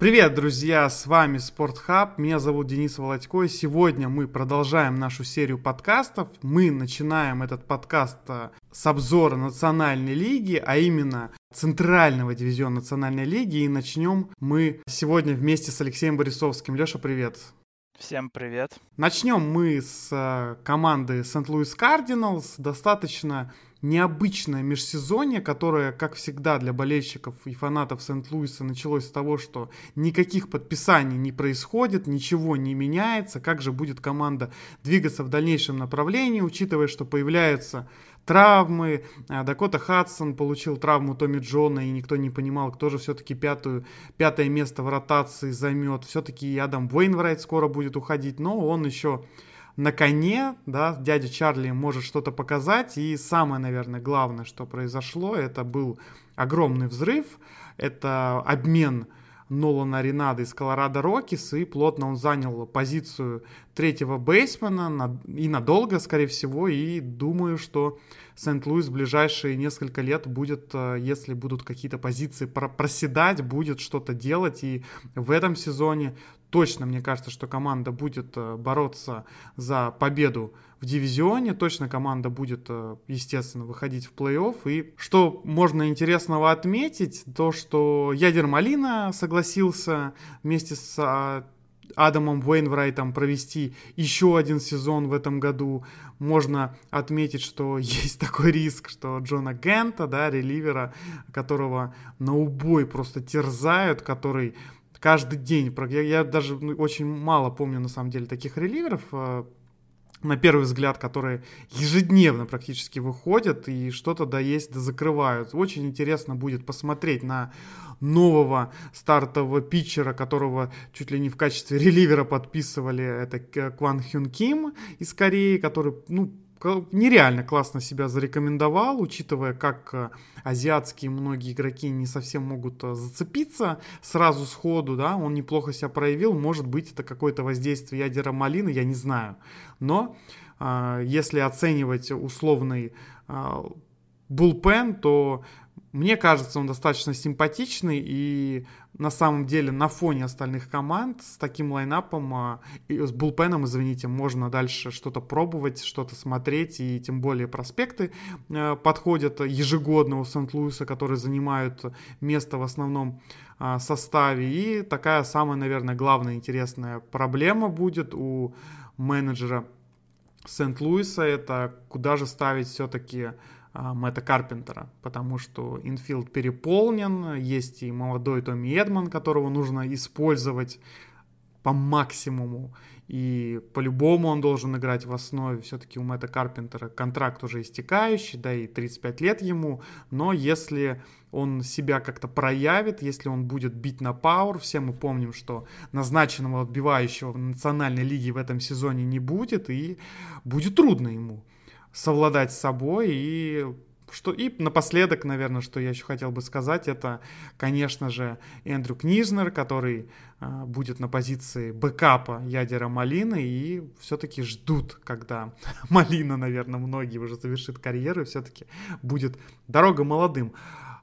Привет, друзья! С вами Спортхаб. Меня зовут Денис Володько. И сегодня мы продолжаем нашу серию подкастов. Мы начинаем этот подкаст э, с обзора Национальной лиги, а именно Центрального дивизиона Национальной лиги. И начнем мы сегодня вместе с Алексеем Борисовским. Леша, привет! Всем привет. Начнем мы с э, команды Сент-Луис Кардиналс. Достаточно необычное межсезонье, которое, как всегда, для болельщиков и фанатов Сент-Луиса началось с того, что никаких подписаний не происходит, ничего не меняется. Как же будет команда двигаться в дальнейшем направлении, учитывая, что появляются травмы. А, Дакота Хадсон получил травму Томми Джона, и никто не понимал, кто же все-таки пятую, пятое место в ротации займет. Все-таки Адам Уэйнврайт скоро будет уходить, но он еще на коне, да, дядя Чарли может что-то показать, и самое, наверное, главное, что произошло, это был огромный взрыв, это обмен Нолана Аренадо из Колорадо Рокис, и плотно он занял позицию третьего бейсмена и надолго, скорее всего, и думаю, что Сент-Луис в ближайшие несколько лет будет, э, если будут какие-то позиции проседать, будет что-то делать, и в этом сезоне точно, мне кажется, что команда будет э, бороться за победу в дивизионе, точно команда будет, э, естественно, выходить в плей-офф. И что можно интересного отметить, то, что Ядер Малина согласился вместе с а, Адамом Уэйнврайтом провести еще один сезон в этом году. Можно отметить, что есть такой риск, что Джона Гента, да, реливера, которого на убой просто терзают, который каждый день, я, я даже ну, очень мало помню на самом деле таких реливеров, э, на первый взгляд, которые ежедневно практически выходят и что-то да есть, да закрывают. Очень интересно будет посмотреть на нового стартового питчера, которого чуть ли не в качестве реливера подписывали, это Кван Хюн Ким из Кореи, который, ну, нереально классно себя зарекомендовал, учитывая, как э, азиатские многие игроки не совсем могут э, зацепиться сразу сходу, да, он неплохо себя проявил, может быть, это какое-то воздействие ядера малины, я не знаю, но э, если оценивать условный булпен, то мне кажется, он достаточно симпатичный, и на самом деле на фоне остальных команд с таким лайнапом, а, и с булпеном, извините, можно дальше что-то пробовать, что-то смотреть, и тем более проспекты э, подходят ежегодно у Сент-Луиса, которые занимают место в основном а, составе. И такая самая, наверное, главная интересная проблема будет у менеджера Сент-Луиса, это куда же ставить все-таки Мэтта Карпентера, потому что инфилд переполнен, есть и молодой Томми Эдман, которого нужно использовать по максимуму, и по-любому он должен играть в основе. Все-таки у Мэтта Карпентера контракт уже истекающий, да и 35 лет ему, но если он себя как-то проявит, если он будет бить на пауэр, все мы помним, что назначенного отбивающего в национальной лиге в этом сезоне не будет, и будет трудно ему совладать с собой и что и напоследок, наверное, что я еще хотел бы сказать, это, конечно же, Эндрю Книжнер, который э, будет на позиции бэкапа ядера Малины, и все-таки ждут, когда Малина, наверное, многие уже завершит карьеру, и все-таки будет дорога молодым.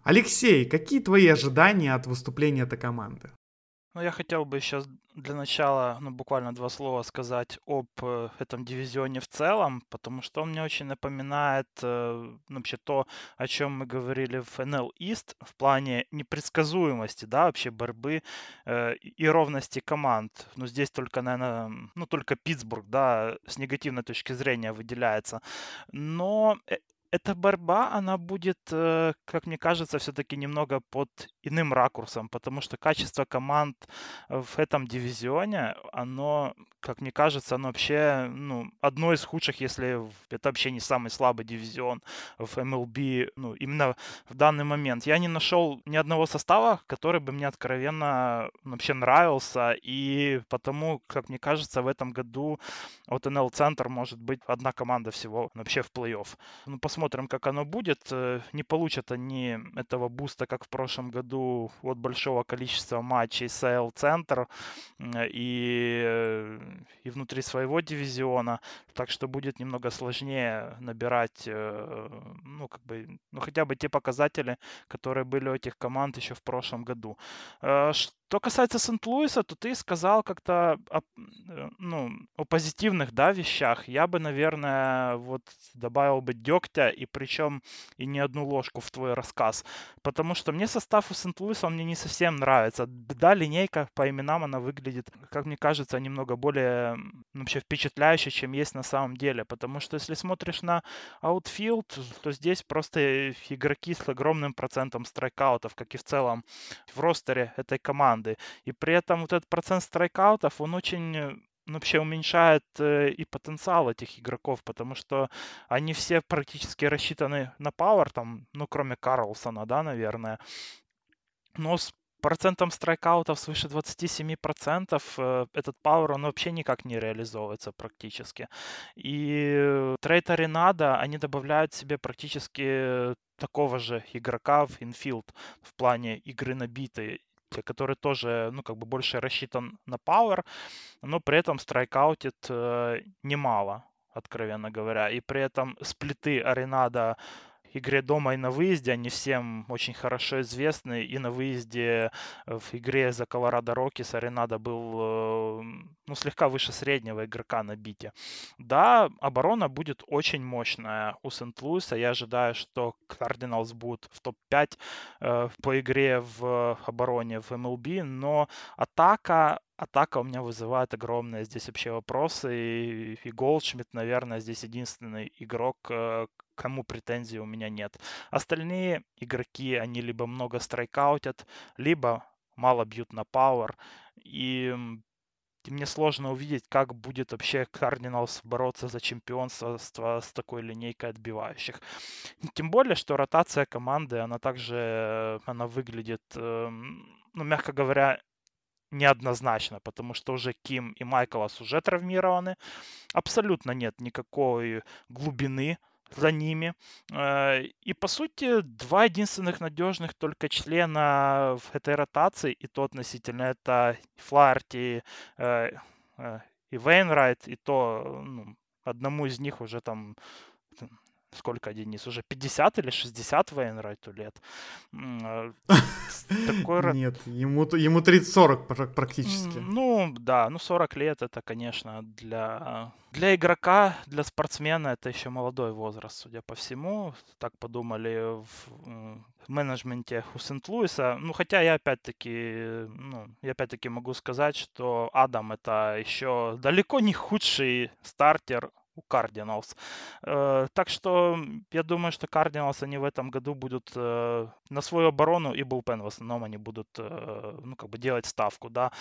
Алексей, какие твои ожидания от выступления этой команды? Ну, я хотел бы сейчас для начала, ну, буквально два слова сказать об э, этом дивизионе в целом, потому что он мне очень напоминает ну, вообще то, о чем мы говорили в NL East в плане непредсказуемости, да, вообще борьбы э, и ровности команд. Ну, здесь только, наверное, ну, только Питтсбург, да, с негативной точки зрения выделяется. Но э, эта борьба, она будет, э, как мне кажется, все-таки немного под иным ракурсом, потому что качество команд в этом дивизионе, оно, как мне кажется, оно вообще ну, одно из худших, если это вообще не самый слабый дивизион в MLB, ну, именно в данный момент. Я не нашел ни одного состава, который бы мне откровенно вообще нравился, и потому, как мне кажется, в этом году от NL Центр может быть одна команда всего вообще в плей-офф. Ну, посмотрим, как оно будет. Э, не получат они этого буста, как в прошлом году, от большого количества матчей СЛ Центр и, э, и внутри своего дивизиона. Так что будет немного сложнее набирать, э, ну, как бы, ну, хотя бы те показатели, которые были у этих команд еще в прошлом году. Что касается Сент-Луиса, то ты сказал как-то о, э, ну, о позитивных да, вещах. Я бы, наверное, вот добавил бы дегтя, и причем и не одну ложку в твой рассказ. Потому что мне состав у Сент-Луиса мне не совсем нравится. Да, линейка по именам, она выглядит, как мне кажется, немного более вообще впечатляюще, чем есть на самом деле. Потому что если смотришь на аутфилд, то здесь просто игроки с огромным процентом страйкаутов, как и в целом в ростере этой команды команды. И при этом вот этот процент страйкаутов, он очень э, ну, вообще уменьшает э, и потенциал этих игроков, потому что они все практически рассчитаны на power, там, ну, кроме Карлсона, да, наверное. Но с процентом страйкаутов свыше 27% э, этот power, он вообще никак не реализовывается практически. И trade Аренадо, они добавляют себе практически такого же игрока в infield в плане игры на бите который тоже, ну, как бы больше рассчитан на power, но при этом страйкаутит э, немало, откровенно говоря. И при этом сплиты Аренадо игре дома и на выезде. Они всем очень хорошо известны. И на выезде э, в игре за Колорадо Рокис Аренадо был э, ну, слегка выше среднего игрока на бите. Да, оборона будет очень мощная у Сент-Луиса. Я ожидаю, что Кардиналс будут в топ-5 э, по игре в обороне в MLB, но атака атака у меня вызывает огромные здесь вообще вопросы. И, и Голдшмидт, наверное, здесь единственный игрок, кому претензий у меня нет. Остальные игроки, они либо много страйкаутят, либо мало бьют на пауэр. И мне сложно увидеть, как будет вообще Кардиналс бороться за чемпионство с такой линейкой отбивающих. Тем более, что ротация команды, она также, она выглядит, эм, ну, мягко говоря, неоднозначно, потому что уже Ким и Майклас уже травмированы. Абсолютно нет никакой глубины за ними. Э, и, по сути, два единственных надежных только члена в этой ротации, и то относительно это Флаерти э, э, и Вейнрайт, и то ну, одному из них уже там сколько Денис, уже 50 или 60 Вейнрайту лет. А, такой... Нет, ему, ему 30-40 практически. Ну, да, ну 40 лет это, конечно, для, для игрока, для спортсмена это еще молодой возраст, судя по всему. Так подумали в менеджменте у Сент-Луиса. Ну, хотя я опять-таки, ну, я опять-таки могу сказать, что Адам это еще далеко не худший стартер у Cardinals. Э, так что я думаю, что Cardinals они в этом году будут э, на свою оборону и bullpen в основном они будут э, ну, как бы делать ставку, да.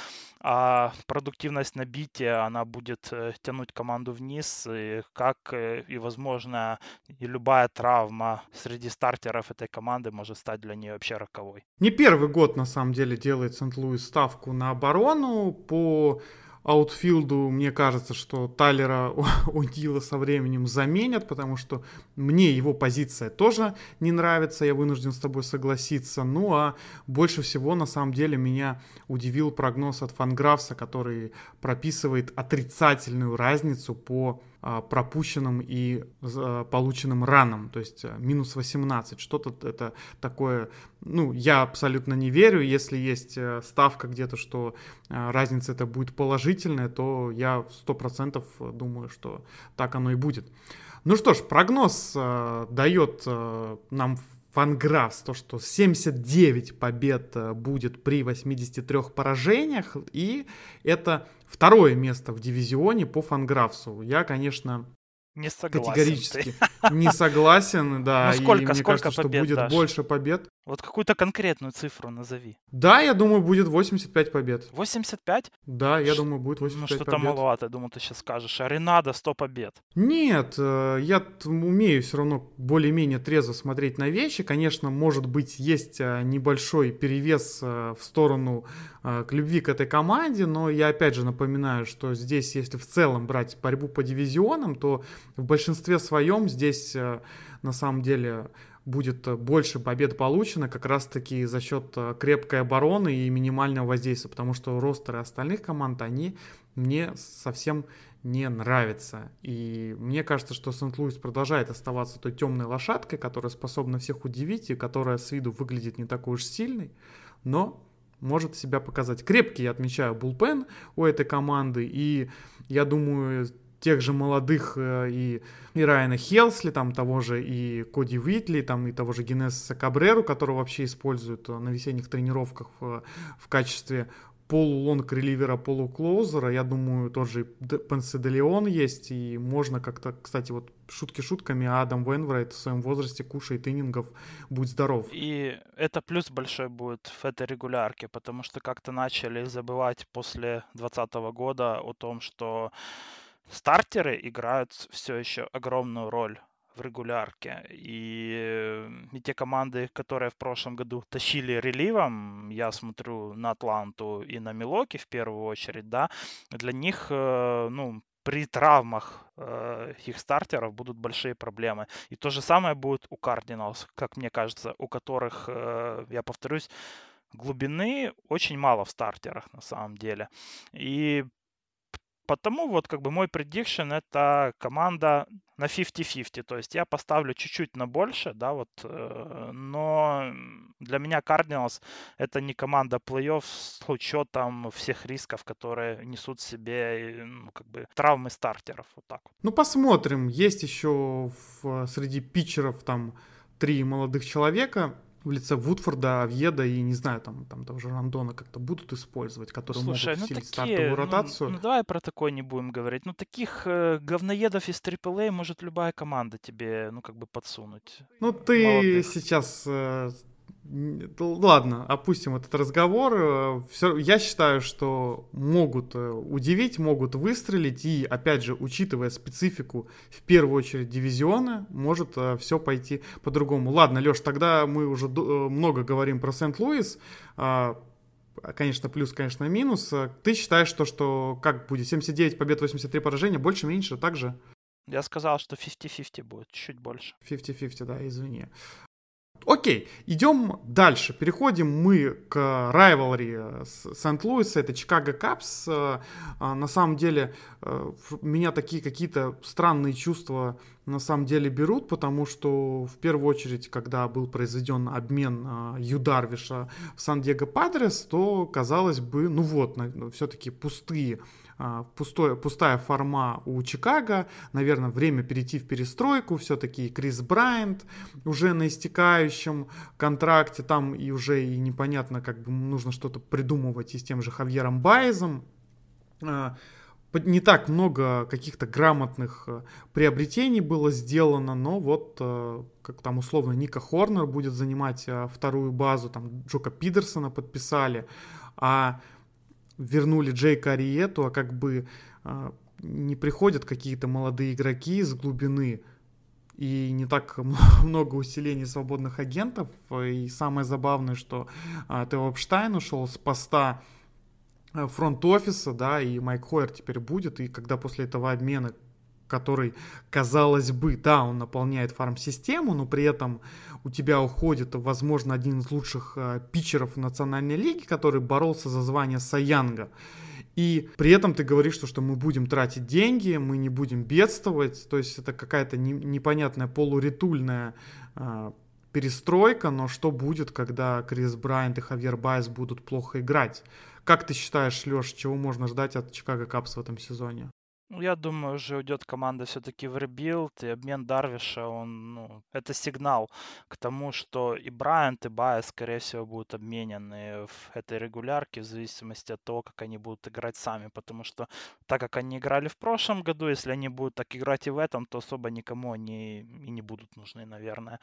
А продуктивность на бите, она будет тянуть команду вниз, и как и, возможно, и любая травма среди стартеров этой команды может стать для нее вообще роковой. Не первый год, на самом деле, делает Сент-Луис ставку на оборону по аутфилду, мне кажется, что Тайлера Удила со временем заменят, потому что мне его позиция тоже не нравится, я вынужден с тобой согласиться. Ну а больше всего, на самом деле, меня удивил прогноз от Фанграфса, который прописывает отрицательную разницу по пропущенным и а, полученным ранам, то есть а, минус 18. Что-то это такое, ну, я абсолютно не верю. Если есть э, ставка где-то, что разница это будет положительная, то я 100% думаю, что так оно и будет. Ну что ж, прогноз э, дает э, нам Фанграфс, то, что 79 побед будет при 83 поражениях, и это второе место в дивизионе по Фанграфсу. Я, конечно, не согласен категорически ты. не согласен, да. Ну сколько, и мне сколько кажется, побед что будет дашь? больше побед. Вот какую-то конкретную цифру назови. Да, я думаю, будет 85 побед. 85? Да, я Ш- думаю, будет 85 ну, что-то побед. маловато, я думаю, ты сейчас скажешь. Аренада 100 побед. Нет, э, я умею все равно более-менее трезво смотреть на вещи. Конечно, может быть, есть э, небольшой перевес э, в сторону к любви к этой команде, но я опять же напоминаю, что здесь, если в целом брать борьбу по дивизионам, то в большинстве своем здесь на самом деле будет больше побед получено как раз-таки за счет э, крепкой обороны и минимального воздействия, потому что ростеры остальных команд, они мне совсем не нравятся. И мне кажется, что Сент-Луис продолжает оставаться той темной лошадкой, которая способна всех удивить и которая с виду выглядит не такой уж сильной, но может себя показать. Крепкий, я отмечаю, булпен у этой команды, и я думаю, тех же молодых э, и, и Райана Хелсли, там того же и Коди Уитли, там и того же Генесиса Кабреру, которого вообще используют э, на весенних тренировках в, в качестве полулонг реливера, полуклоузера. Я думаю, тот же Пенсе де Леон есть, и можно как-то, кстати, вот шутки шутками, а Адам Венврайт в своем возрасте кушает иннингов, будь здоров. И это плюс большой будет в этой регулярке, потому что как-то начали забывать после 2020 года о том, что стартеры играют все еще огромную роль в регулярке. И, и те команды, которые в прошлом году тащили реливом, я смотрю на Атланту и на Милоки в первую очередь, да, для них, э, ну, при травмах э, их стартеров будут большие проблемы. И то же самое будет у Cardinals, как мне кажется, у которых, э, я повторюсь, глубины очень мало в стартерах на самом деле. И Потому вот как бы мой prediction это команда на 50-50. То есть я поставлю чуть-чуть на больше, да, вот, э, но для меня Cardinals это не команда плей-офф с учетом всех рисков, которые несут себе ну, как бы травмы стартеров. Вот так. Ну, посмотрим. Есть еще в, среди питчеров там три молодых человека в лице Вудфорда, Авьеда и, не знаю, там, там того же Рандона как-то будут использовать, которые Слушай, могут ну усилить такие, стартовую ну, ротацию. Ну, ну, давай про такое не будем говорить. Ну, таких э, говноедов из AAA может любая команда тебе, ну, как бы подсунуть. Ну, ты Молодых. сейчас э, Ладно, опустим этот разговор. Э, Все, я считаю, что могут э, удивить, могут выстрелить. И, опять же, учитывая специфику, в первую очередь, дивизиона, может э, все пойти по-другому. Ладно, Леш, тогда мы уже много говорим про Сент-Луис. Конечно, плюс, конечно, минус. Ты считаешь, что, что как будет? 79 побед, 83 поражения, больше-меньше, так же? Я сказал, что 50-50 будет, чуть больше. 50-50, да, извини. Окей, идем дальше. Переходим мы к rivalry Сент-Луиса, это Чикаго Капс. А, на самом деле, э, меня такие какие-то странные чувства на самом деле берут, потому что в первую очередь, когда был произведен обмен э, Юдарвиша в Сан-Диего Падрес, то казалось бы, ну вот, все-таки пустые а, пустое, пустая форма у Чикаго. Наверное, время перейти в перестройку. Все-таки Крис Брайант уже на истекающем контракте. Там и уже и непонятно, как бы нужно что-то придумывать и с тем же Хавьером Байзом. А, не так много каких-то грамотных э, приобретений было сделано, но вот как там условно Ника Хорнер будет занимать вторую базу, там Джока Пидерсона подписали, а вернули Джейка Ариету, а как бы а, не приходят какие-то молодые игроки из глубины, и не так много усилений свободных агентов. И самое забавное, что а, Тео Эпштайн ушел с поста а, фронт-офиса, да, и Майк Хойер теперь будет, и когда после этого обмена который, казалось бы, да, он наполняет фарм-систему, но при этом у тебя уходит, возможно, один из лучших э, питчеров национальной лиги, который боролся за звание Сая Янга. И при этом ты говоришь, что, что мы будем тратить деньги, мы не будем бедствовать. То есть это какая-то не, непонятная полуритульная э, перестройка, но что будет, когда Крис Брайант и Хавьер Баэс будут плохо играть? Как ты считаешь, Леш, чего можно ждать от Чикаго Капс в этом сезоне? Ну, я думаю, уже уйдет команда все-таки в rebuild, и обмен Дарвиша, он, ну, это сигнал к тому, что и Брайант, и Байя, скорее всего, будут обменены в этой регулярке в зависимости от того, как они будут играть сами, потому что так как они играли в прошлом году, если они будут так играть и в этом, то особо никому они и не будут нужны, наверное.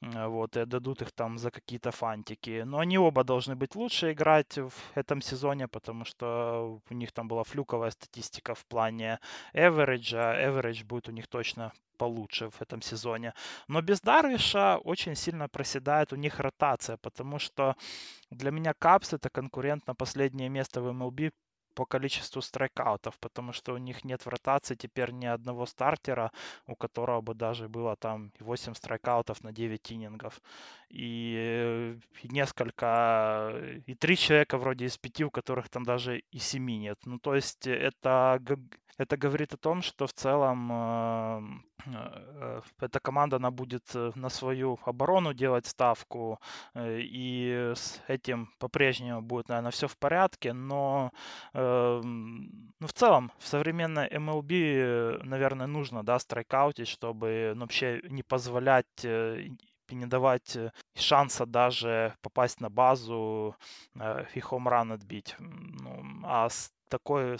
Вот, и отдадут их там за какие-то фантики. Но они оба должны быть лучше играть в этом сезоне, потому что у них там была флюковая статистика в плане average, а average будет у них точно получше в этом сезоне. Но без Дарвиша очень сильно проседает у них ротация, потому что для меня Капс это конкурент на последнее место в MLB по количеству страйкаутов, потому что у них нет в ротации теперь ни одного стартера, у которого бы даже было там 8 страйкаутов на 9 иннингов. И, и несколько, и три человека вроде из пяти, у которых там даже и семи нет. Ну, то есть это это говорит о том, что в целом эм, э, эта команда, она будет э, на свою оборону делать ставку, э, и с этим по-прежнему будет, наверное, все в порядке, но эм, ну, в целом в современной MLB, наверное, нужно, да, страйкаутить, чтобы ну, вообще не позволять и не давать шанса даже попасть на базу и хомран отбить. Ну, а с такой,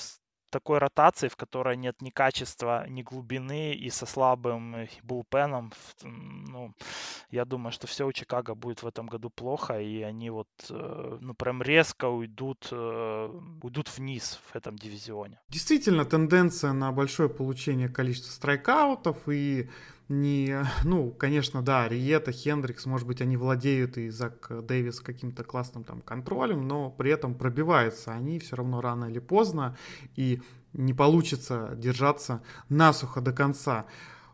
такой ротации, в которой нет ни качества, ни глубины и со слабым э, булпеном, ну, я думаю, что все у Чикаго будет в этом году плохо, и они вот, э, ну, прям резко уйдут, э, уйдут вниз в этом дивизионе. Действительно, тенденция на большое получение количества страйкаутов и не, ну, конечно, да, Риета, Хендрикс, может быть, они владеют и Зак Дэвис каким-то классным там контролем, но при этом пробиваются они все равно рано или поздно, и не получится держаться насухо до конца.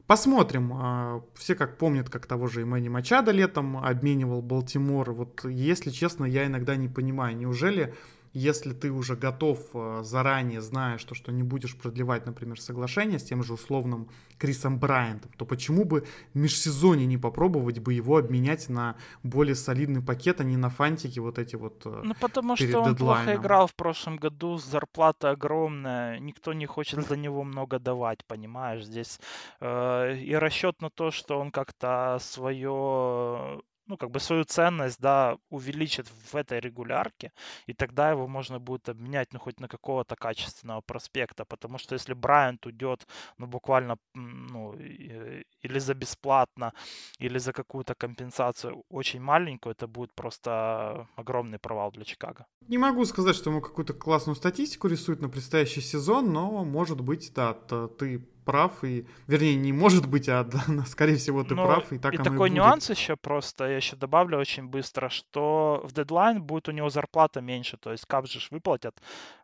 Посмотрим. А, все как помнят, как того же Имени Мачада летом обменивал Балтимор. Вот, если честно, я иногда не понимаю, неужели если ты уже готов э, заранее, зная, что, что не будешь продлевать, например, соглашение с тем же условным Крисом Брайантом, то почему бы в межсезонье не попробовать бы его обменять на более солидный пакет, а не на фантики вот эти вот э, Ну, потому что он дедлайном. плохо играл в прошлом году, зарплата огромная, никто не хочет за него много давать, понимаешь, здесь э, и расчет на то, что он как-то свое ну, как бы свою ценность, да, увеличит в этой регулярке, и тогда его можно будет обменять, ну, хоть на какого-то качественного проспекта, потому что если Брайант уйдет, ну, буквально, ну, или за бесплатно, или за какую-то компенсацию очень маленькую, это будет просто огромный провал для Чикаго. Не могу сказать, что ему какую-то классную статистику рисует на предстоящий сезон, но, может быть, да, ты прав, и, вернее, не может быть, а скорее всего ты Но прав, и так и оно такой и будет. нюанс еще просто, я еще добавлю очень быстро, что в дедлайн будет у него зарплата меньше, то есть кап же выплатят,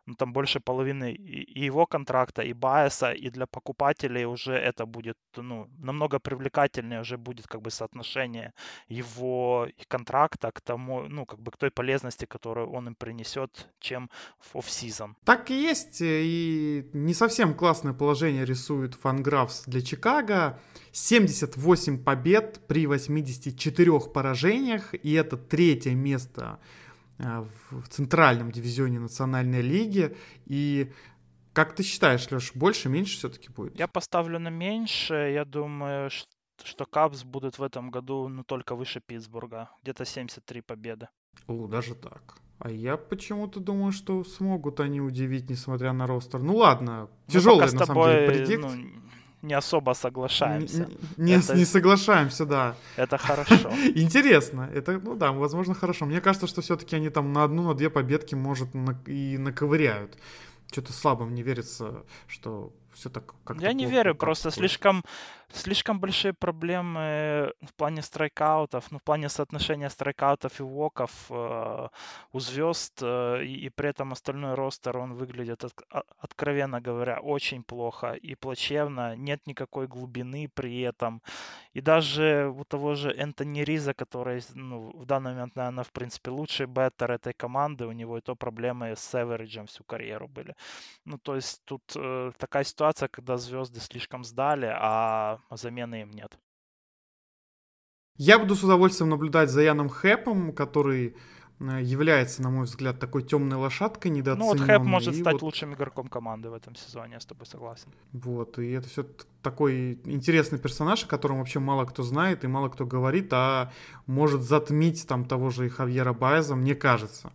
ну, там больше половины и его контракта, и Байеса, и для покупателей уже это будет, ну, намного привлекательнее уже будет как бы соотношение его контракта к тому, ну, как бы к той полезности, которую он им принесет, чем в оф-сезон. Так и есть, и не совсем классное положение рисует Фанграфс для Чикаго. 78 побед при 84 поражениях, и это третье место в центральном дивизионе Национальной лиги. И как ты считаешь, Леш, больше, меньше все-таки будет? Я поставлю на меньше. Я думаю, что Капс будут в этом году ну, только выше Питтсбурга. Где-то 73 победы. О, даже так. А я почему-то думаю, что смогут они удивить, несмотря на ростер. Ну ладно, тяжелый на самом деле предикт. Ну, не особо соглашаемся. Не, это... не соглашаемся, да. Это хорошо. Интересно. Это, ну да, возможно, хорошо. Мне кажется, что все-таки они там на одну, на две победки, может, и наковыряют. Что-то слабо мне верится, что все так как Я не верю, просто слишком слишком большие проблемы в плане страйкаутов, ну, в плане соотношения страйкаутов и воков э, у звезд, э, и, и при этом остальной ростер, он выглядит, от, откровенно говоря, очень плохо и плачевно, нет никакой глубины при этом. И даже у того же Энтони Риза, который ну, в данный момент, наверное, в принципе, лучший беттер этой команды, у него и то проблемы с эвериджем всю карьеру были. Ну, то есть тут э, такая ситуация, когда звезды слишком сдали, а замены им нет. Я буду с удовольствием наблюдать за Яном Хэпом, который э, является, на мой взгляд, такой темной лошадкой, недооцененной. Ну вот Хэп может стать вот... лучшим игроком команды в этом сезоне, я с тобой согласен. Вот, и это все такой интересный персонаж, о котором вообще мало кто знает и мало кто говорит, а может затмить там того же и Хавьера Байза, мне кажется.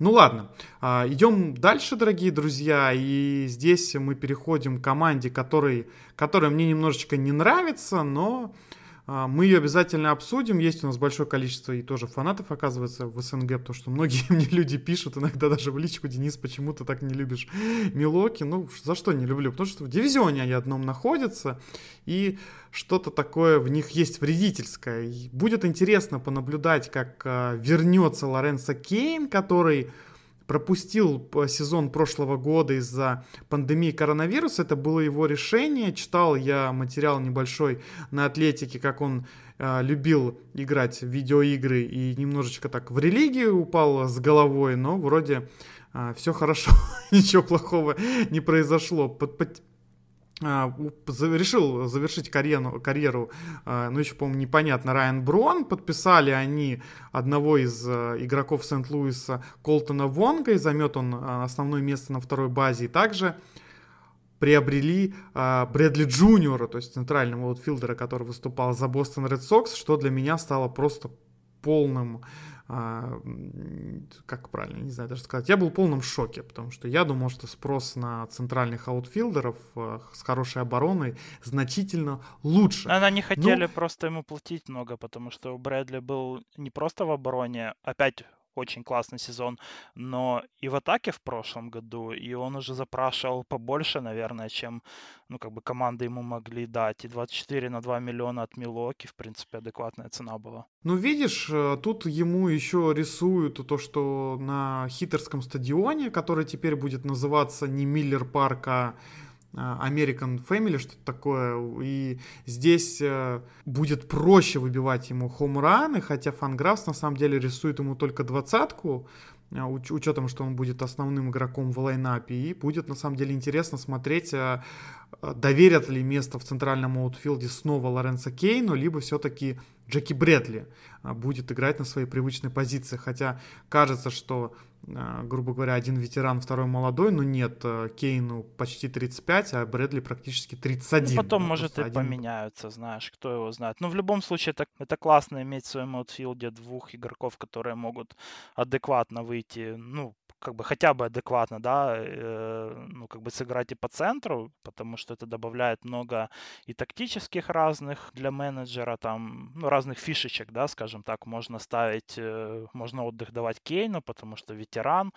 Ну ладно, а, идем дальше, дорогие друзья, и здесь мы переходим к команде, которой, которая мне немножечко не нравится, но мы ее обязательно обсудим. Есть у нас большое количество и тоже фанатов, оказывается, в СНГ, потому что многие мне люди пишут, иногда даже в личку, Денис, почему ты так не любишь Милоки? Ну, за что не люблю? Потому что в дивизионе они одном находятся, и что-то такое в них есть вредительское. И будет интересно понаблюдать, как а, вернется Лоренцо Кейн, который пропустил сезон прошлого года из-за пандемии коронавируса. Это было его решение. Читал я материал небольшой на Атлетике, как он э, любил играть в видеоигры и немножечко так в религию упал с головой, но вроде э, все хорошо, ничего плохого не произошло. Под, под, решил завершить карьеру, карьеру а, ну еще, по-моему, непонятно, Райан Брон. Подписали они одного из а, игроков Сент-Луиса Колтона Вонга, и займет он основное место на второй базе. И также приобрели Брэдли Джуниора, то есть центрального аутфилдера, который выступал за Бостон Ред Сокс, что для меня стало просто полным а, как правильно, не знаю даже сказать, я был в полном шоке, потому что я думал, что спрос на центральных аутфилдеров а, с хорошей обороной значительно лучше. Она не хотели ну, просто ему платить много, потому что у Брэдли был не просто в обороне, опять очень классный сезон, но и в атаке в прошлом году, и он уже запрашивал побольше, наверное, чем, ну, как бы команды ему могли дать. И 24 на 2 миллиона от Милоки, в принципе, адекватная цена была. Ну, видишь, э, тут ему еще рисуют то, что на хитерском стадионе, который теперь будет называться не Миллер Парк, а American Family, что-то такое. И здесь э, будет проще выбивать ему хомраны, хотя Фанграфс на самом деле рисует ему только двадцатку, а, уч- учетом, что он будет основным игроком в лайнапе. И будет на самом деле интересно смотреть, а, доверят ли место в центральном аутфилде снова Лоренцо Кейну, либо все-таки Джеки Брэдли будет играть на своей привычной позиции. Хотя кажется, что а, грубо говоря, один ветеран, второй молодой, но нет, э, Кейну почти 35, а Брэдли практически 31. Ну, потом, ну, может, и один... поменяются, знаешь, кто его знает. Но в любом случае, это, это классно иметь в своем аутфилде двух игроков, которые могут адекватно выйти, ну, как бы хотя бы адекватно, да, э, ну, как бы сыграть и по центру, потому что это добавляет много и тактических разных для менеджера, там, ну, разных фишечек, да, скажем так, можно ставить, э, можно отдых давать Кейну, потому что ветеран,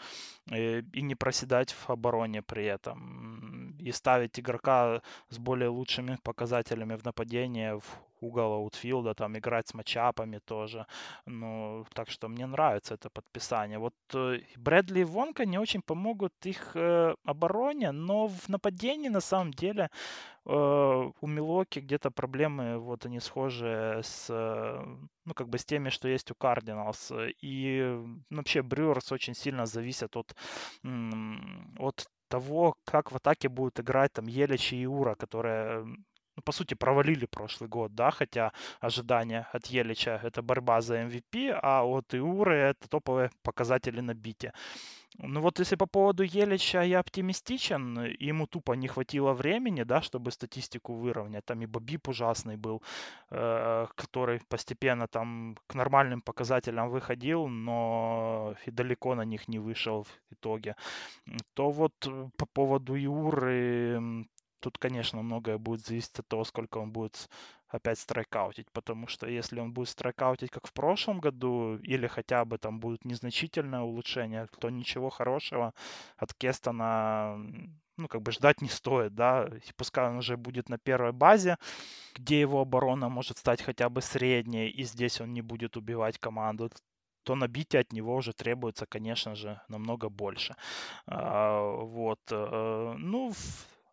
э, и не проседать в обороне при этом, и ставить игрока с более лучшими показателями в нападении в угол аутфилда, там играть с матчапами тоже. Ну, так что мне нравится это подписание. Вот э, Брэдли и Вонка не очень помогут их э, обороне, но в нападении на самом деле э, у Милоки где-то проблемы, вот они схожи с, э, ну, как бы с теми, что есть у Кардиналс. И ну, вообще Брюерс очень сильно зависят от, от того, как в атаке будут играть там Елич и Иура, которые ну, по сути, провалили прошлый год, да, хотя ожидания от Елича это борьба за MVP, а от Иуры это топовые показатели на бите. Ну вот если по поводу Елича я оптимистичен, ему тупо не хватило времени, да, чтобы статистику выровнять. Там и Бобип ужасный был, э, который постепенно там к нормальным показателям выходил, но и далеко на них не вышел в итоге. То вот э, по поводу Иуры Тут, конечно, многое будет зависеть от того, сколько он будет опять страйкаутить, потому что если он будет страйкаутить, как в прошлом году, или хотя бы там будет незначительное улучшение, то ничего хорошего от Кестона ну, как бы ждать не стоит, да, и пускай он уже будет на первой базе, где его оборона может стать хотя бы средней, и здесь он не будет убивать команду, то набитие от него уже требуется, конечно же, намного больше. А, вот. Э, ну,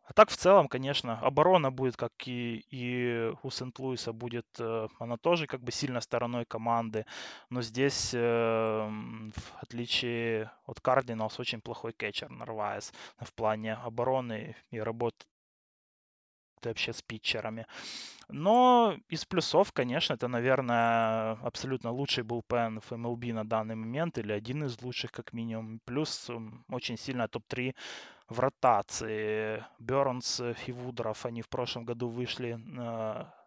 а так в целом, конечно, оборона будет, как и, и у Сент-Луиса, будет э, она тоже как бы сильно стороной команды. Но здесь, э, в отличие от Кардиналс, очень плохой кетчер Нарвайс в плане обороны и работы вообще с питчерами. Но из плюсов, конечно, это, наверное, абсолютно лучший пен в MLB на данный момент, или один из лучших, как минимум. Плюс очень сильно топ-3 в ротации. Бернс и Вудров, они в прошлом году вышли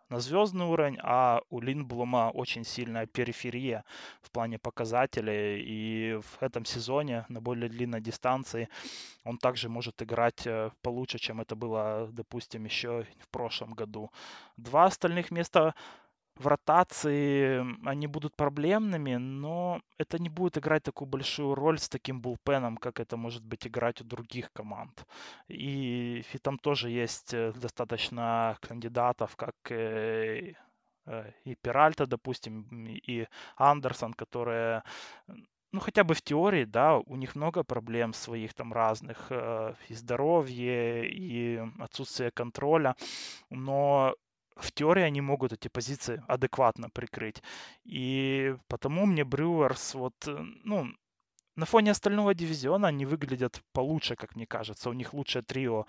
на, звездный уровень, а у Линблума очень сильная периферия в плане показателей. И в этом сезоне на более длинной дистанции он также может играть э, получше, чем это было, допустим, еще в прошлом году. Два остальных места в ротации они будут проблемными, но это не будет играть такую большую роль с таким булпеном, как это может быть играть у других команд. И, и там тоже есть э, достаточно кандидатов, как э, э, и Пиральта, допустим, и Андерсон, которые ну, хотя бы в теории, да, у них много проблем своих там разных, э, и здоровье, и отсутствие контроля, но в теории они могут эти позиции адекватно прикрыть. И потому мне Брюерс вот, э, ну, на фоне остального дивизиона они выглядят получше, как мне кажется. У них лучшее трио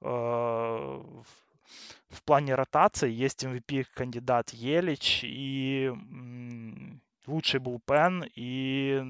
э, в, плане ротации. Есть MVP-кандидат Елич и лучший был Пен и,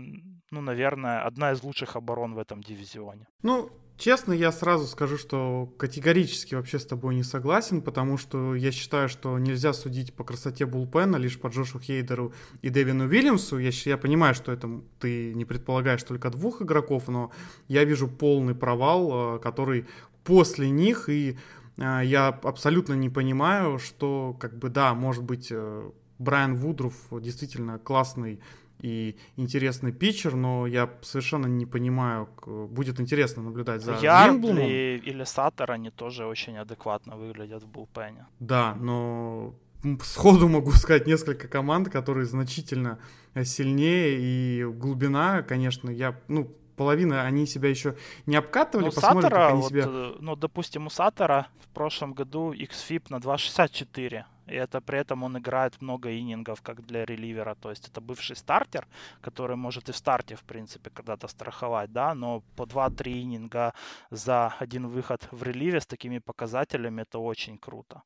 ну, наверное, одна из лучших оборон в этом дивизионе. Ну, Честно, я сразу скажу, что категорически вообще с тобой не согласен, потому что я считаю, что нельзя судить по красоте Булпена лишь по Джошу Хейдеру и Дэвину Уильямсу. Я, я понимаю, что это ты не предполагаешь только двух игроков, но я вижу полный провал, э, который после них, и э, я абсолютно не понимаю, что, как бы, да, может быть, э, Брайан Вудруф действительно классный и интересный питчер, но я совершенно не понимаю, будет интересно наблюдать за Ярдли или Саттер, они тоже очень адекватно выглядят в булпене. Да, но сходу могу сказать несколько команд, которые значительно сильнее, и глубина, конечно, я, ну, половина они себя еще не обкатывали, ну, посмотрим, Саттера, как они вот, себя... Э, ну, допустим, у Саттера в прошлом году XFIP на 2.64 и это при этом он играет много инингов, как для реливера. То есть это бывший стартер, который может и в старте, в принципе, когда-то страховать, да, но по 2-3 ининга за один выход в реливе с такими показателями это очень круто.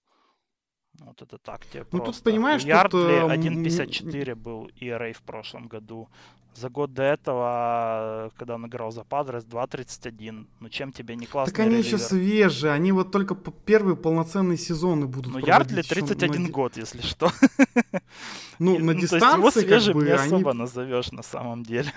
Вот это так тебе ну, просто. тут понимаешь, Ярдли тут, 1.54 был ERA в прошлом году. За год до этого, когда он играл за Падрес, 2.31. Ну чем тебе не классно? Так они реливер? еще свежие, они вот только первые полноценные сезоны будут Ну Ярдли 31 на... год, если что. Ну, на дистанции ну, то есть его свежим как бы, не особо они... назовешь на самом деле.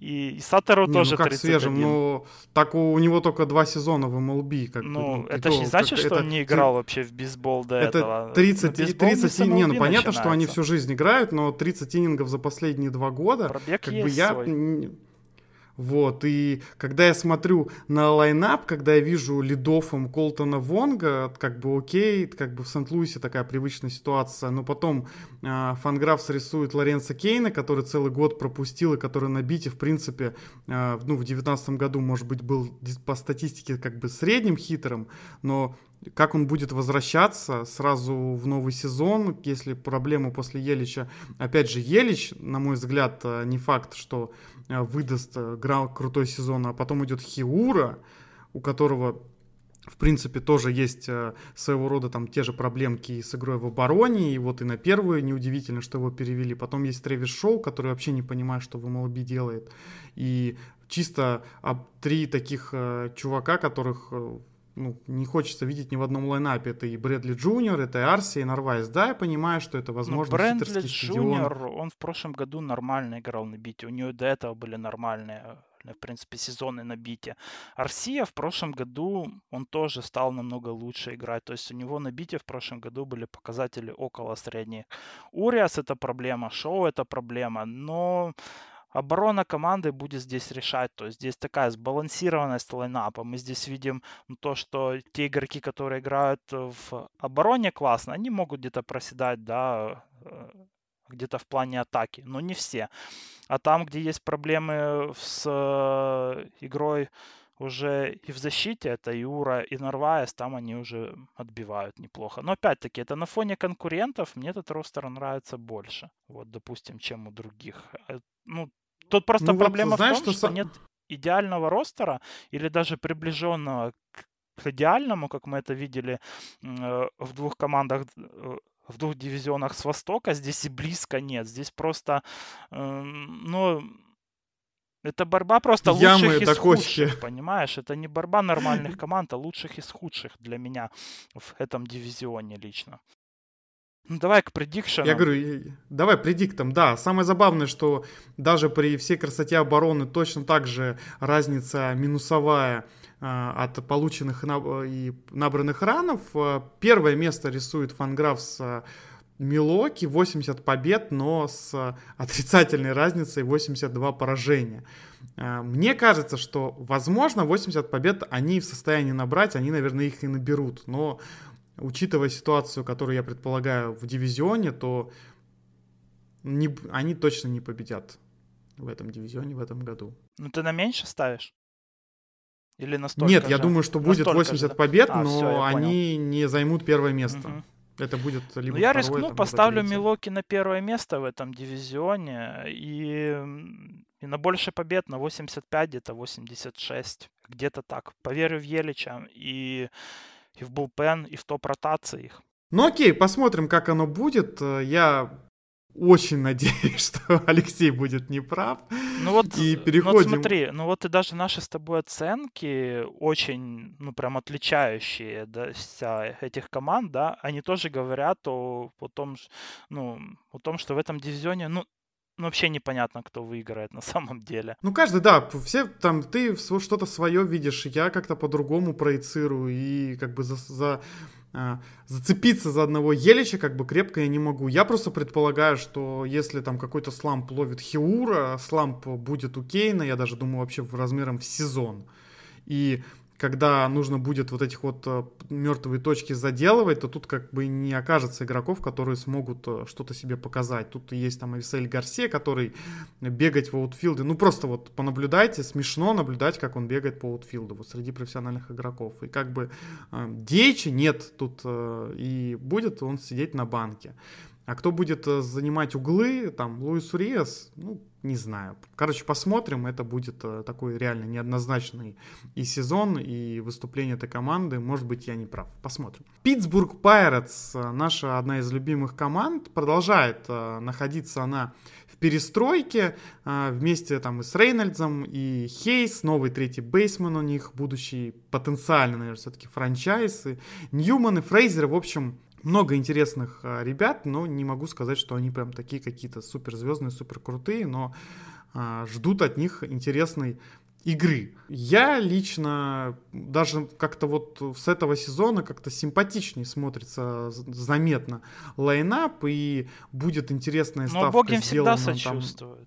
И, и Сатору не, тоже ну как 31. свежим, но так у, у него только два сезона в MLB. Как ну, бы, это же не значит, что это, он не играл вообще в бейсбол до это этого. 30, и 30 не, ну понятно, начинается. что они всю жизнь играют, но 30 инингов за последние два года, Пробег как есть бы я... Свой. Вот, и когда я смотрю на лайнап, когда я вижу лидофом Колтона Вонга, как бы окей, как бы в Сент-Луисе такая привычная ситуация, но потом э, Фанграфс рисует Лоренса Кейна, который целый год пропустил и который на бите, в принципе, э, ну, в девятнадцатом году, может быть, был по статистике как бы средним хитером, но как он будет возвращаться сразу в новый сезон, если проблемы после Елича. Опять же, Елич, на мой взгляд, э, не факт, что выдаст э, крутой сезон, а потом идет Хиура, у которого в принципе, тоже есть своего рода там те же проблемки и с игрой в обороне, и вот и на первую неудивительно, что его перевели. Потом есть Трэвис Шоу, который вообще не понимает, что в MLB делает. И чисто три таких э, чувака, которых ну, не хочется видеть ни в одном лайнапе. Это и Брэдли Джуниор, это и Арси, и Нарваэс. Да, я понимаю, что это, возможно, ну, Брэдли Джуниор, он в прошлом году нормально играл на бите. У него до этого были нормальные в принципе, сезоны на бите. Арсия в прошлом году, он тоже стал намного лучше играть. То есть у него на бите в прошлом году были показатели около средних. Уриас это проблема, Шоу это проблема, но оборона команды будет здесь решать. То есть здесь такая сбалансированность лайнапа. Мы здесь видим то, что те игроки, которые играют в обороне классно, они могут где-то проседать, да, э, где-то в плане атаки, но не все. А там, где есть проблемы с э, игрой уже и в защите, это Юра и Нарваес, там они уже отбивают неплохо. Но опять-таки, это на фоне конкурентов, мне этот ростер нравится больше, вот, допустим, чем у других. Э, ну, Тут просто ну, проблема вот, знаешь, в том, что, что нет идеального ростера или даже приближенного к идеальному, как мы это видели э, в двух командах э, в двух дивизионах с Востока, здесь и близко нет. Здесь просто, э, ну, это борьба просто Ямы лучших из худших, понимаешь? Это не борьба нормальных команд, а лучших из худших для меня в этом дивизионе лично. Ну, давай к предикшенам. Я говорю, давай предиктам, да. Самое забавное, что даже при всей красоте обороны точно так же разница минусовая э, от полученных и набранных ранов. Э, первое место рисует Фанграф с Милоки, 80 побед, но с отрицательной разницей 82 поражения. Мне кажется, что, возможно, 80 побед они в состоянии набрать, они, наверное, их и наберут. Но учитывая ситуацию, которую я предполагаю в дивизионе, то не, они точно не победят в этом дивизионе в этом году. Ну ты на меньше ставишь? Или настолько Нет, же? я думаю, что будет Настолько 80 же, да? побед, А, но всё, я они не займут первое место. Мгм. Это будет либо Ну, я второе, рискну, там, поставлю третье. Милоки на первое место в этом дивизионе и, и на больше побед, на 85, где-то 86, где-то так. Поверю в Елича и, и в Булпен, и в топ ротации их. Ну окей, посмотрим, как оно будет. Я очень надеюсь, что Алексей будет неправ. Ну вот, И э, ну переходим- вот смотри, ну вот и даже наши с тобой оценки очень, ну прям отличающие да, этих команд, да, они тоже говорят о, о том, ну, о том, что в этом дивизионе, ну, ну, вообще непонятно, кто выиграет на самом деле. Ну, каждый, да, все там, ты что-то свое видишь, я как-то по-другому проецирую, и как бы за, за, а, зацепиться за одного Елича как бы крепко я не могу. Я просто предполагаю, что если там какой-то сламп ловит Хиура, сламп будет у Кейна, я даже думаю вообще размером в сезон. И когда нужно будет вот этих вот э, мертвые точки заделывать, то тут как бы не окажется игроков, которые смогут э, что-то себе показать. Тут есть там Ависель Гарсия, который бегать в аутфилде. Ну, просто вот понаблюдайте, смешно наблюдать, как он бегает по аутфилду вот среди профессиональных игроков. И как бы э, Дейчи нет тут, э, и будет он сидеть на банке. А кто будет э, занимать углы, там, Луис Уриас, ну, не знаю. Короче, посмотрим. Это будет э, такой реально неоднозначный и сезон, и выступление этой команды. Может быть, я не прав. Посмотрим. Питтсбург Пайретс, э, наша одна из любимых команд, продолжает находиться она в перестройке вместе там и с Рейнольдсом, и Хейс, новый третий бейсмен у них, будущий потенциально, наверное, все-таки франчайз, и Ньюман и Фрейзер, в общем, много интересных а, ребят, но не могу сказать, что они прям такие какие-то суперзвездные, супер крутые, но а, ждут от них интересной игры. Я лично даже как-то вот с этого сезона как-то симпатичнее смотрится заметно лайнап, и будет интересная Но ставка боги им всегда сделана там-.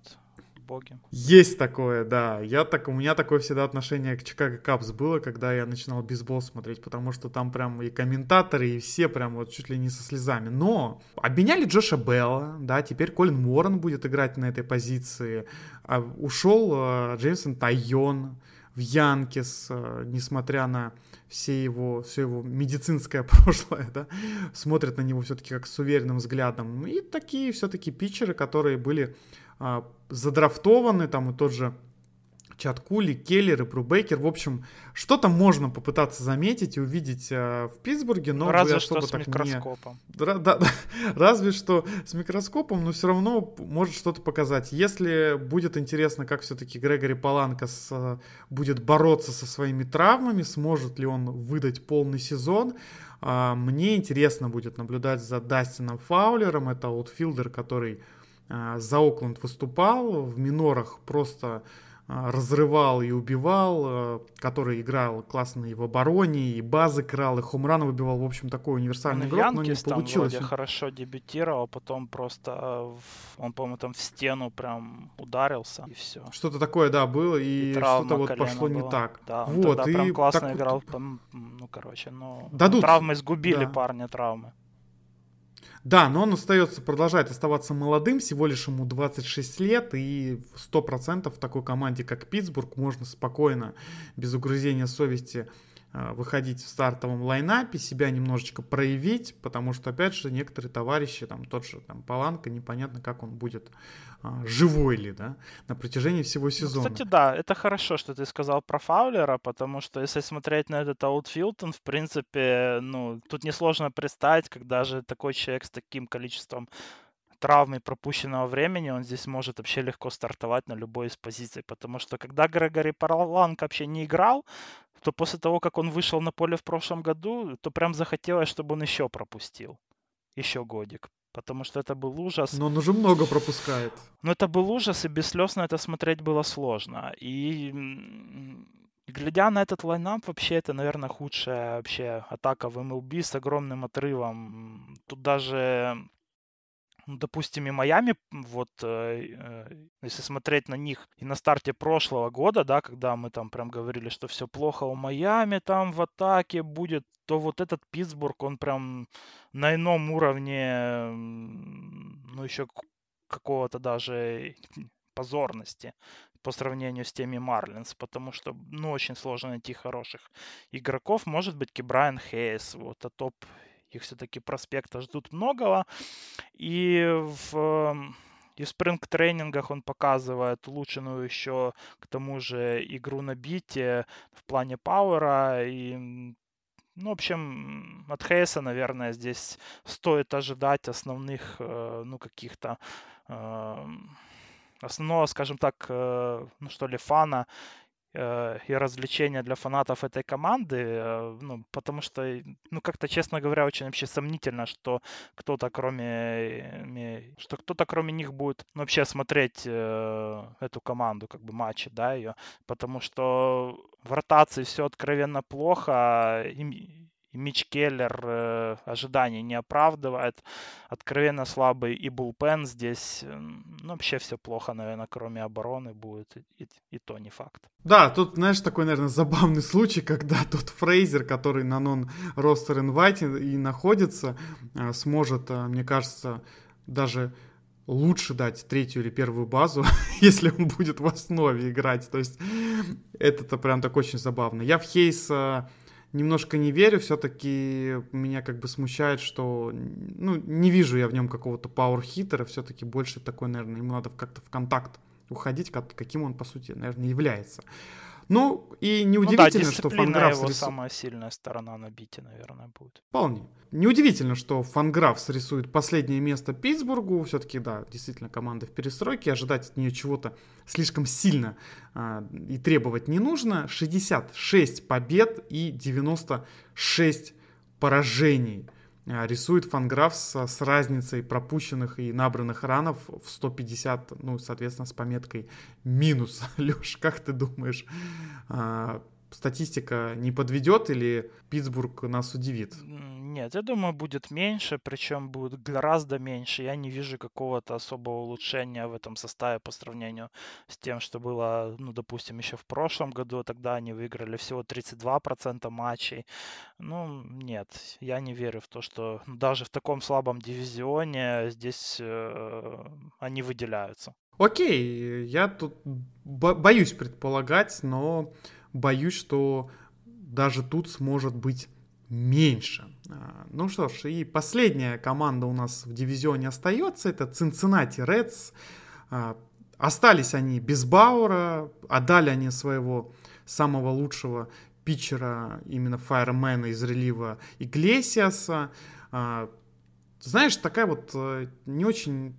Боги. есть такое, да. Я так, у меня такое всегда отношение к Чикаго Капс было, когда я начинал бейсбол смотреть, потому что там прям и комментаторы, и все прям вот чуть ли не со слезами. Но обменяли Джоша Белла, да, теперь Колин Моррен будет играть на этой позиции. А, ушел э, Джеймсон Тайон в Янкис, э, несмотря на все его, все его медицинское прошлое, да, смотрят на него все-таки как с уверенным взглядом. И такие все-таки питчеры, которые были а, задрафтованы, там и тот же Чат Кули, Келлер и Брубейкер. В общем, что-то можно попытаться заметить и увидеть а, в Питтсбурге, но Разве что с не... микроскопом. Ра- да, да, разве что с микроскопом, но все равно может что-то показать. Если будет интересно, как все-таки Грегори Паланка с, а, будет бороться со своими травмами, сможет ли он выдать полный сезон, а, мне интересно будет наблюдать за Дастином Фаулером. Это аутфилдер, который за Окленд выступал, в минорах просто а, разрывал и убивал, а, который играл классно и в обороне, и базы крал, и хомраны выбивал. В общем, такой универсальный в игрок, но не Янкис там получилось. вроде хорошо дебютировал, потом просто он, по-моему, там в стену прям ударился, и все. Что-то такое, да, было, и, И что-то вот пошло не была. так. Да, он вот, тогда и прям классно так играл. пом- Ну, короче, ну... Дадут, Травмы сгубили да. парня, травмы. Да, но он остается, продолжает оставаться молодым, всего лишь ему 26 лет, и 100% в такой команде, как Питтсбург, можно спокойно, без угрызения совести, выходить в стартовом лайнапе, себя немножечко проявить, потому что, опять же, некоторые товарищи, там тот же там, Паланка, непонятно, как он будет, а, живой ли, да, на протяжении всего Ну, сезона. кстати, да, это хорошо, что ты сказал про Фаулера, потому что если смотреть на этот outfield, он, в принципе, ну, тут несложно представить, когда же такой человек с таким количеством травм и пропущенного времени, он здесь может вообще легко стартовать на любой из позиций, потому что когда Грегори Поланко вообще не играл, то после того, как он вышел на поле в прошлом году, то прям захотелось, чтобы он еще пропустил. Еще годик. Потому что это был ужас. Но он уже много пропускает. Но это был ужас, и без слез на это смотреть было сложно. И глядя на этот лайнап, вообще это, наверное, худшая вообще атака в MLB с огромным отрывом. Тут даже, допустим, и Майами, вот, э, э, если смотреть на них и на старте прошлого года, да, когда мы там прям говорили, что все плохо у Майами там в атаке будет, то вот этот Питтсбург, он прям на ином уровне, ну, еще какого-то даже позорности по сравнению с теми Марлинс, потому что, ну, очень сложно найти хороших игроков. Может быть, Брайан Хейс, вот, а топ их все-таки проспекта ждут многого. И в и в спринг-тренингах он показывает улучшенную еще, к тому же, игру на бите в плане пауэра. И, ну, в общем, от Хейса, наверное, здесь стоит ожидать основных, э, ну, каких-то эм, основного, скажем так, э, ну что ли, фана и развлечения для фанатов этой команды, э, ну, потому что, ну, как-то, честно говоря, очень вообще сомнительно, что кто-то кроме, что кто-то кроме них будет ну, вообще смотреть э, эту команду, как бы матчи, да, ее, потому что в ротации все откровенно плохо, и, и Мич Келлер э, ожиданий не оправдывает. Откровенно слабый и Булпен здесь. Ну, вообще все плохо, наверное, кроме обороны будет. И, и то не факт. Да, тут, знаешь, такой, наверное, забавный случай, когда тот Фрейзер, который на нон-ростер инвайте и находится, э, сможет, э, мне кажется, даже лучше дать третью или первую базу, если он будет в основе играть. То есть это-то прям так очень забавно. Я в Хейса немножко не верю, все-таки меня как бы смущает, что, ну, не вижу я в нем какого-то пауэр-хитера, все-таки больше такой, наверное, ему надо как-то в контакт уходить, как, каким он, по сути, наверное, является. Ну, и неудивительно, ну, да, что Фанграфс... его самая сильная сторона на бите, наверное, будет. Вполне. Неудивительно, что Фанграфс рисует последнее место Питтсбургу. Все-таки, да, действительно, команда в перестройке. Ожидать от нее чего-то слишком сильно а, и требовать не нужно. 66 побед и 96 поражений. А, рисует Фанграф с, с разницей пропущенных и набранных ранов в 150, ну, соответственно, с пометкой минус. Леш, как ты думаешь, а, статистика не подведет или Питтсбург нас удивит? Нет, я думаю, будет меньше, причем будет гораздо меньше. Я не вижу какого-то особого улучшения в этом составе по сравнению с тем, что было, ну, допустим, еще в прошлом году. Тогда они выиграли всего 32% матчей. Ну, нет, я не верю в то, что даже в таком слабом дивизионе здесь э, они выделяются. Окей, я тут боюсь предполагать, но боюсь, что даже тут сможет быть меньше. А, ну что ж, и последняя команда у нас в дивизионе остается, это Reds. А, остались они без Баура, отдали они своего самого лучшего питчера, именно фаермена из релива Иглесиаса. А, знаешь, такая вот э, не очень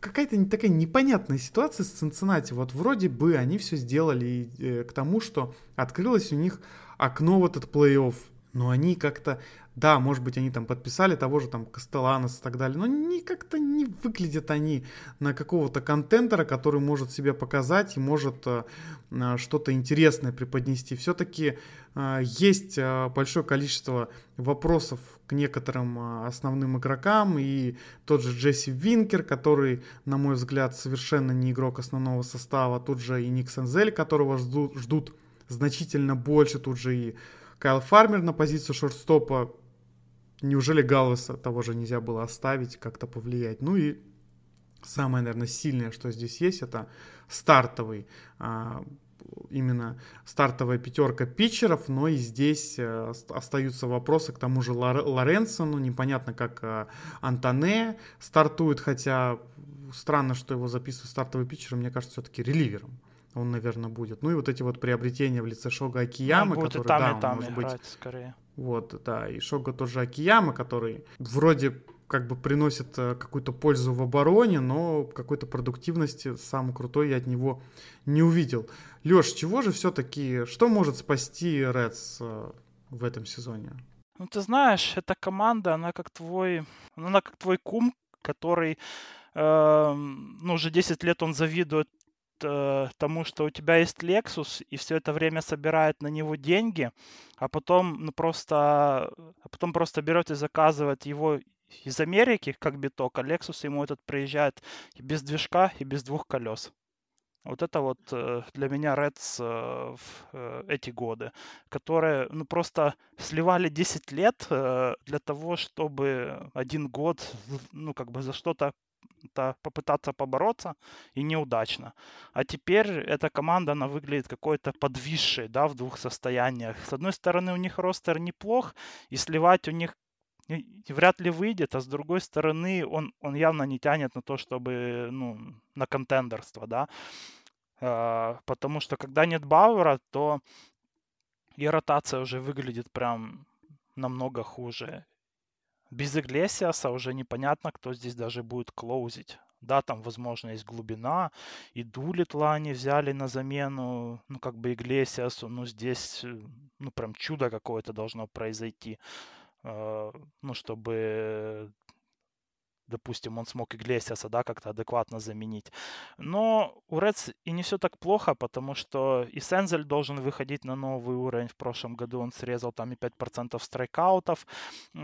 какая-то такая непонятная ситуация с Цинциннати. Вот вроде бы они все сделали э, к тому, что открылось у них окно в этот плей-офф. Но они как-то да, может быть, они там подписали того же там Кастеланос и так далее, но не как-то не выглядят они на какого-то контентера, который может себя показать и может э, э, что-то интересное преподнести. Все-таки э, есть большое количество вопросов к некоторым основным игрокам, и тот же Джесси Винкер, который, на мой взгляд, совершенно не игрок основного состава, тут же и Ник Сензель, которого ждут, ждут значительно больше, тут же и Кайл Фармер на позицию шорт-стопа Неужели Галвеса того же нельзя было оставить, как-то повлиять? Ну и самое, наверное, сильное, что здесь есть, это стартовый, а, именно стартовая пятерка питчеров, но и здесь а, остаются вопросы к тому же Лоренсону, непонятно, как а, Антоне стартует, хотя странно, что его записывают стартовый питчер, мне кажется, все-таки реливером он, наверное, будет. Ну и вот эти вот приобретения в лице Шога Акиямы, ну, который, там, да, и там может быть... скорее. Вот, да, и Шога тоже Акияма, который вроде как бы приносит э, какую-то пользу в обороне, но какой-то продуктивности самый крутой я от него не увидел. Леш, чего же все-таки, что может спасти Редс э, в этом сезоне? Ну, ты знаешь, эта команда, она как твой, она как твой кум, который, э, ну, уже 10 лет он завидует э, тому, что у тебя есть Lexus, и все это время собирает на него деньги, а потом ну, просто, а потом просто берет и заказывает его из Америки, как биток, а Lexus ему этот приезжает и без движка, и без двух колес. Вот это вот э, для меня Reds э, в э, эти годы, которые ну, просто сливали 10 лет для того, чтобы один год ну, как бы за что-то попытаться побороться, и неудачно. А теперь эта команда, она выглядит какой-то подвисшей, да, в двух состояниях. С одной стороны, у них ростер неплох, и сливать у них вряд ли выйдет, а с другой стороны, он, он явно не тянет на то, чтобы, ну, на контендерство, да. А, потому что когда нет Бауэра, то и ротация уже выглядит прям намного хуже. Без Иглесиаса уже непонятно, кто здесь даже будет клоузить. Да, там, возможно, есть глубина. И Дулитла они взяли на замену, ну, как бы Иглесиасу. Ну, здесь, э, ну, прям чудо какое-то должно произойти. Э, ну, чтобы допустим, он смог Иглесиаса, да, как-то адекватно заменить. Но у Редс и не все так плохо, потому что и Сензель должен выходить на новый уровень. В прошлом году он срезал там и 5% страйкаутов.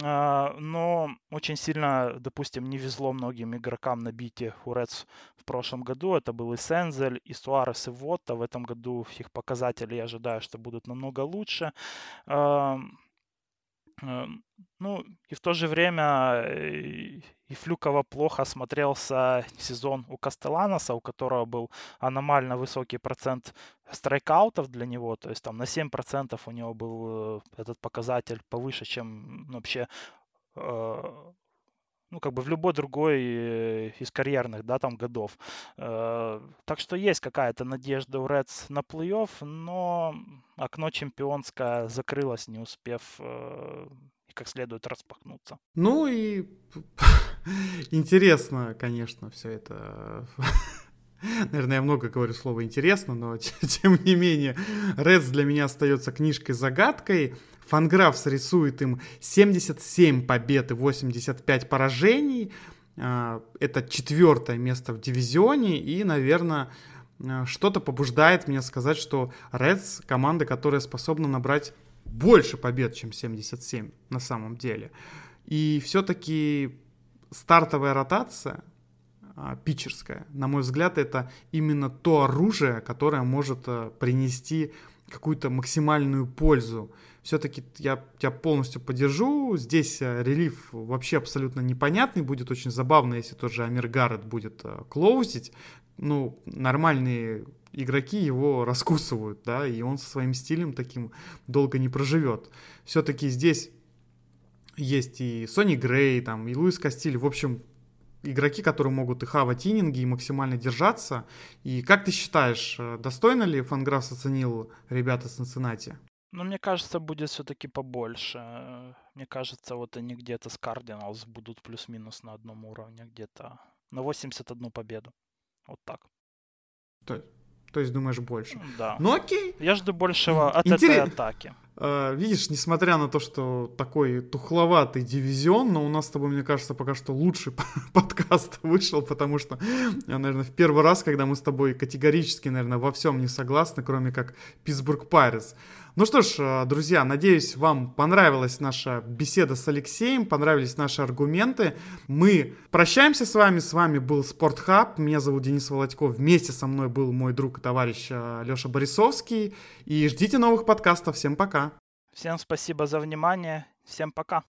А, но очень сильно, допустим, не везло многим игрокам на бите у Редс в прошлом году. Это был и Сензель, и Суарес, и Вотта. В этом году их показатели я ожидаю, что будут намного лучше. Эм, ну, и в то же время э, и Флюкова плохо смотрелся сезон у Кастеланоса, у которого был аномально высокий процент страйкаутов для него, то есть там на 7% у него был э, этот показатель повыше, чем вообще э, ну, как бы в любой другой э, из карьерных, да, там годов. Э, так что есть какая-то надежда у Рeds на плей-офф, но окно чемпионское закрылось, не успев э, как следует распахнуться. Ну и интересно, конечно, все это. Наверное, я много говорю слово интересно, но тем не менее, Reds для меня остается книжкой-загадкой. Фанграфс рисует им 77 побед и 85 поражений. А, это четвертое место в дивизионе. И, наверное, а, что-то побуждает меня сказать, что Reds команда, которая способна набрать больше побед, чем 77 на самом деле. И все-таки стартовая ротация, питчерская, на мой взгляд, это именно то оружие, которое может принести какую-то максимальную пользу все-таки я тебя полностью поддержу. Здесь э, релиф вообще абсолютно непонятный. Будет очень забавно, если тот же Амир Гаррет будет э, клоузить. Ну, нормальные игроки его раскусывают, да, и он со своим стилем таким долго не проживет. Все-таки здесь есть и Сони Грей, там, и Луис Кастиль. В общем, игроки, которые могут и хавать ининги, и максимально держаться. И как ты считаешь, э, достойно ли Фанграфс оценил ребята с Цинциннати? Ну, мне кажется, будет все-таки побольше. Мне кажется, вот они где-то с Cardinals будут плюс-минус на одном уровне, где-то на 81 победу. Вот так. То, то есть думаешь больше? Да. Ну окей. Я жду большего от Интерес... этой атаки. Uh, видишь, несмотря на то, что такой тухловатый дивизион, но у нас с тобой, мне кажется, пока что лучший подкаст вышел, потому что, наверное, в первый раз, когда мы с тобой категорически, наверное, во всем не согласны, кроме как Питтсбург Пайрес. Ну что ж, э, друзья, надеюсь, вам понравилась наша беседа с Алексеем, понравились наши аргументы. Мы прощаемся с вами. С вами был Спортхаб. Меня зовут Денис Володьков. Вместе со мной был мой друг и товарищ э, Леша Борисовский. И ждите новых подкастов. Всем пока. Всем спасибо за внимание. Всем пока.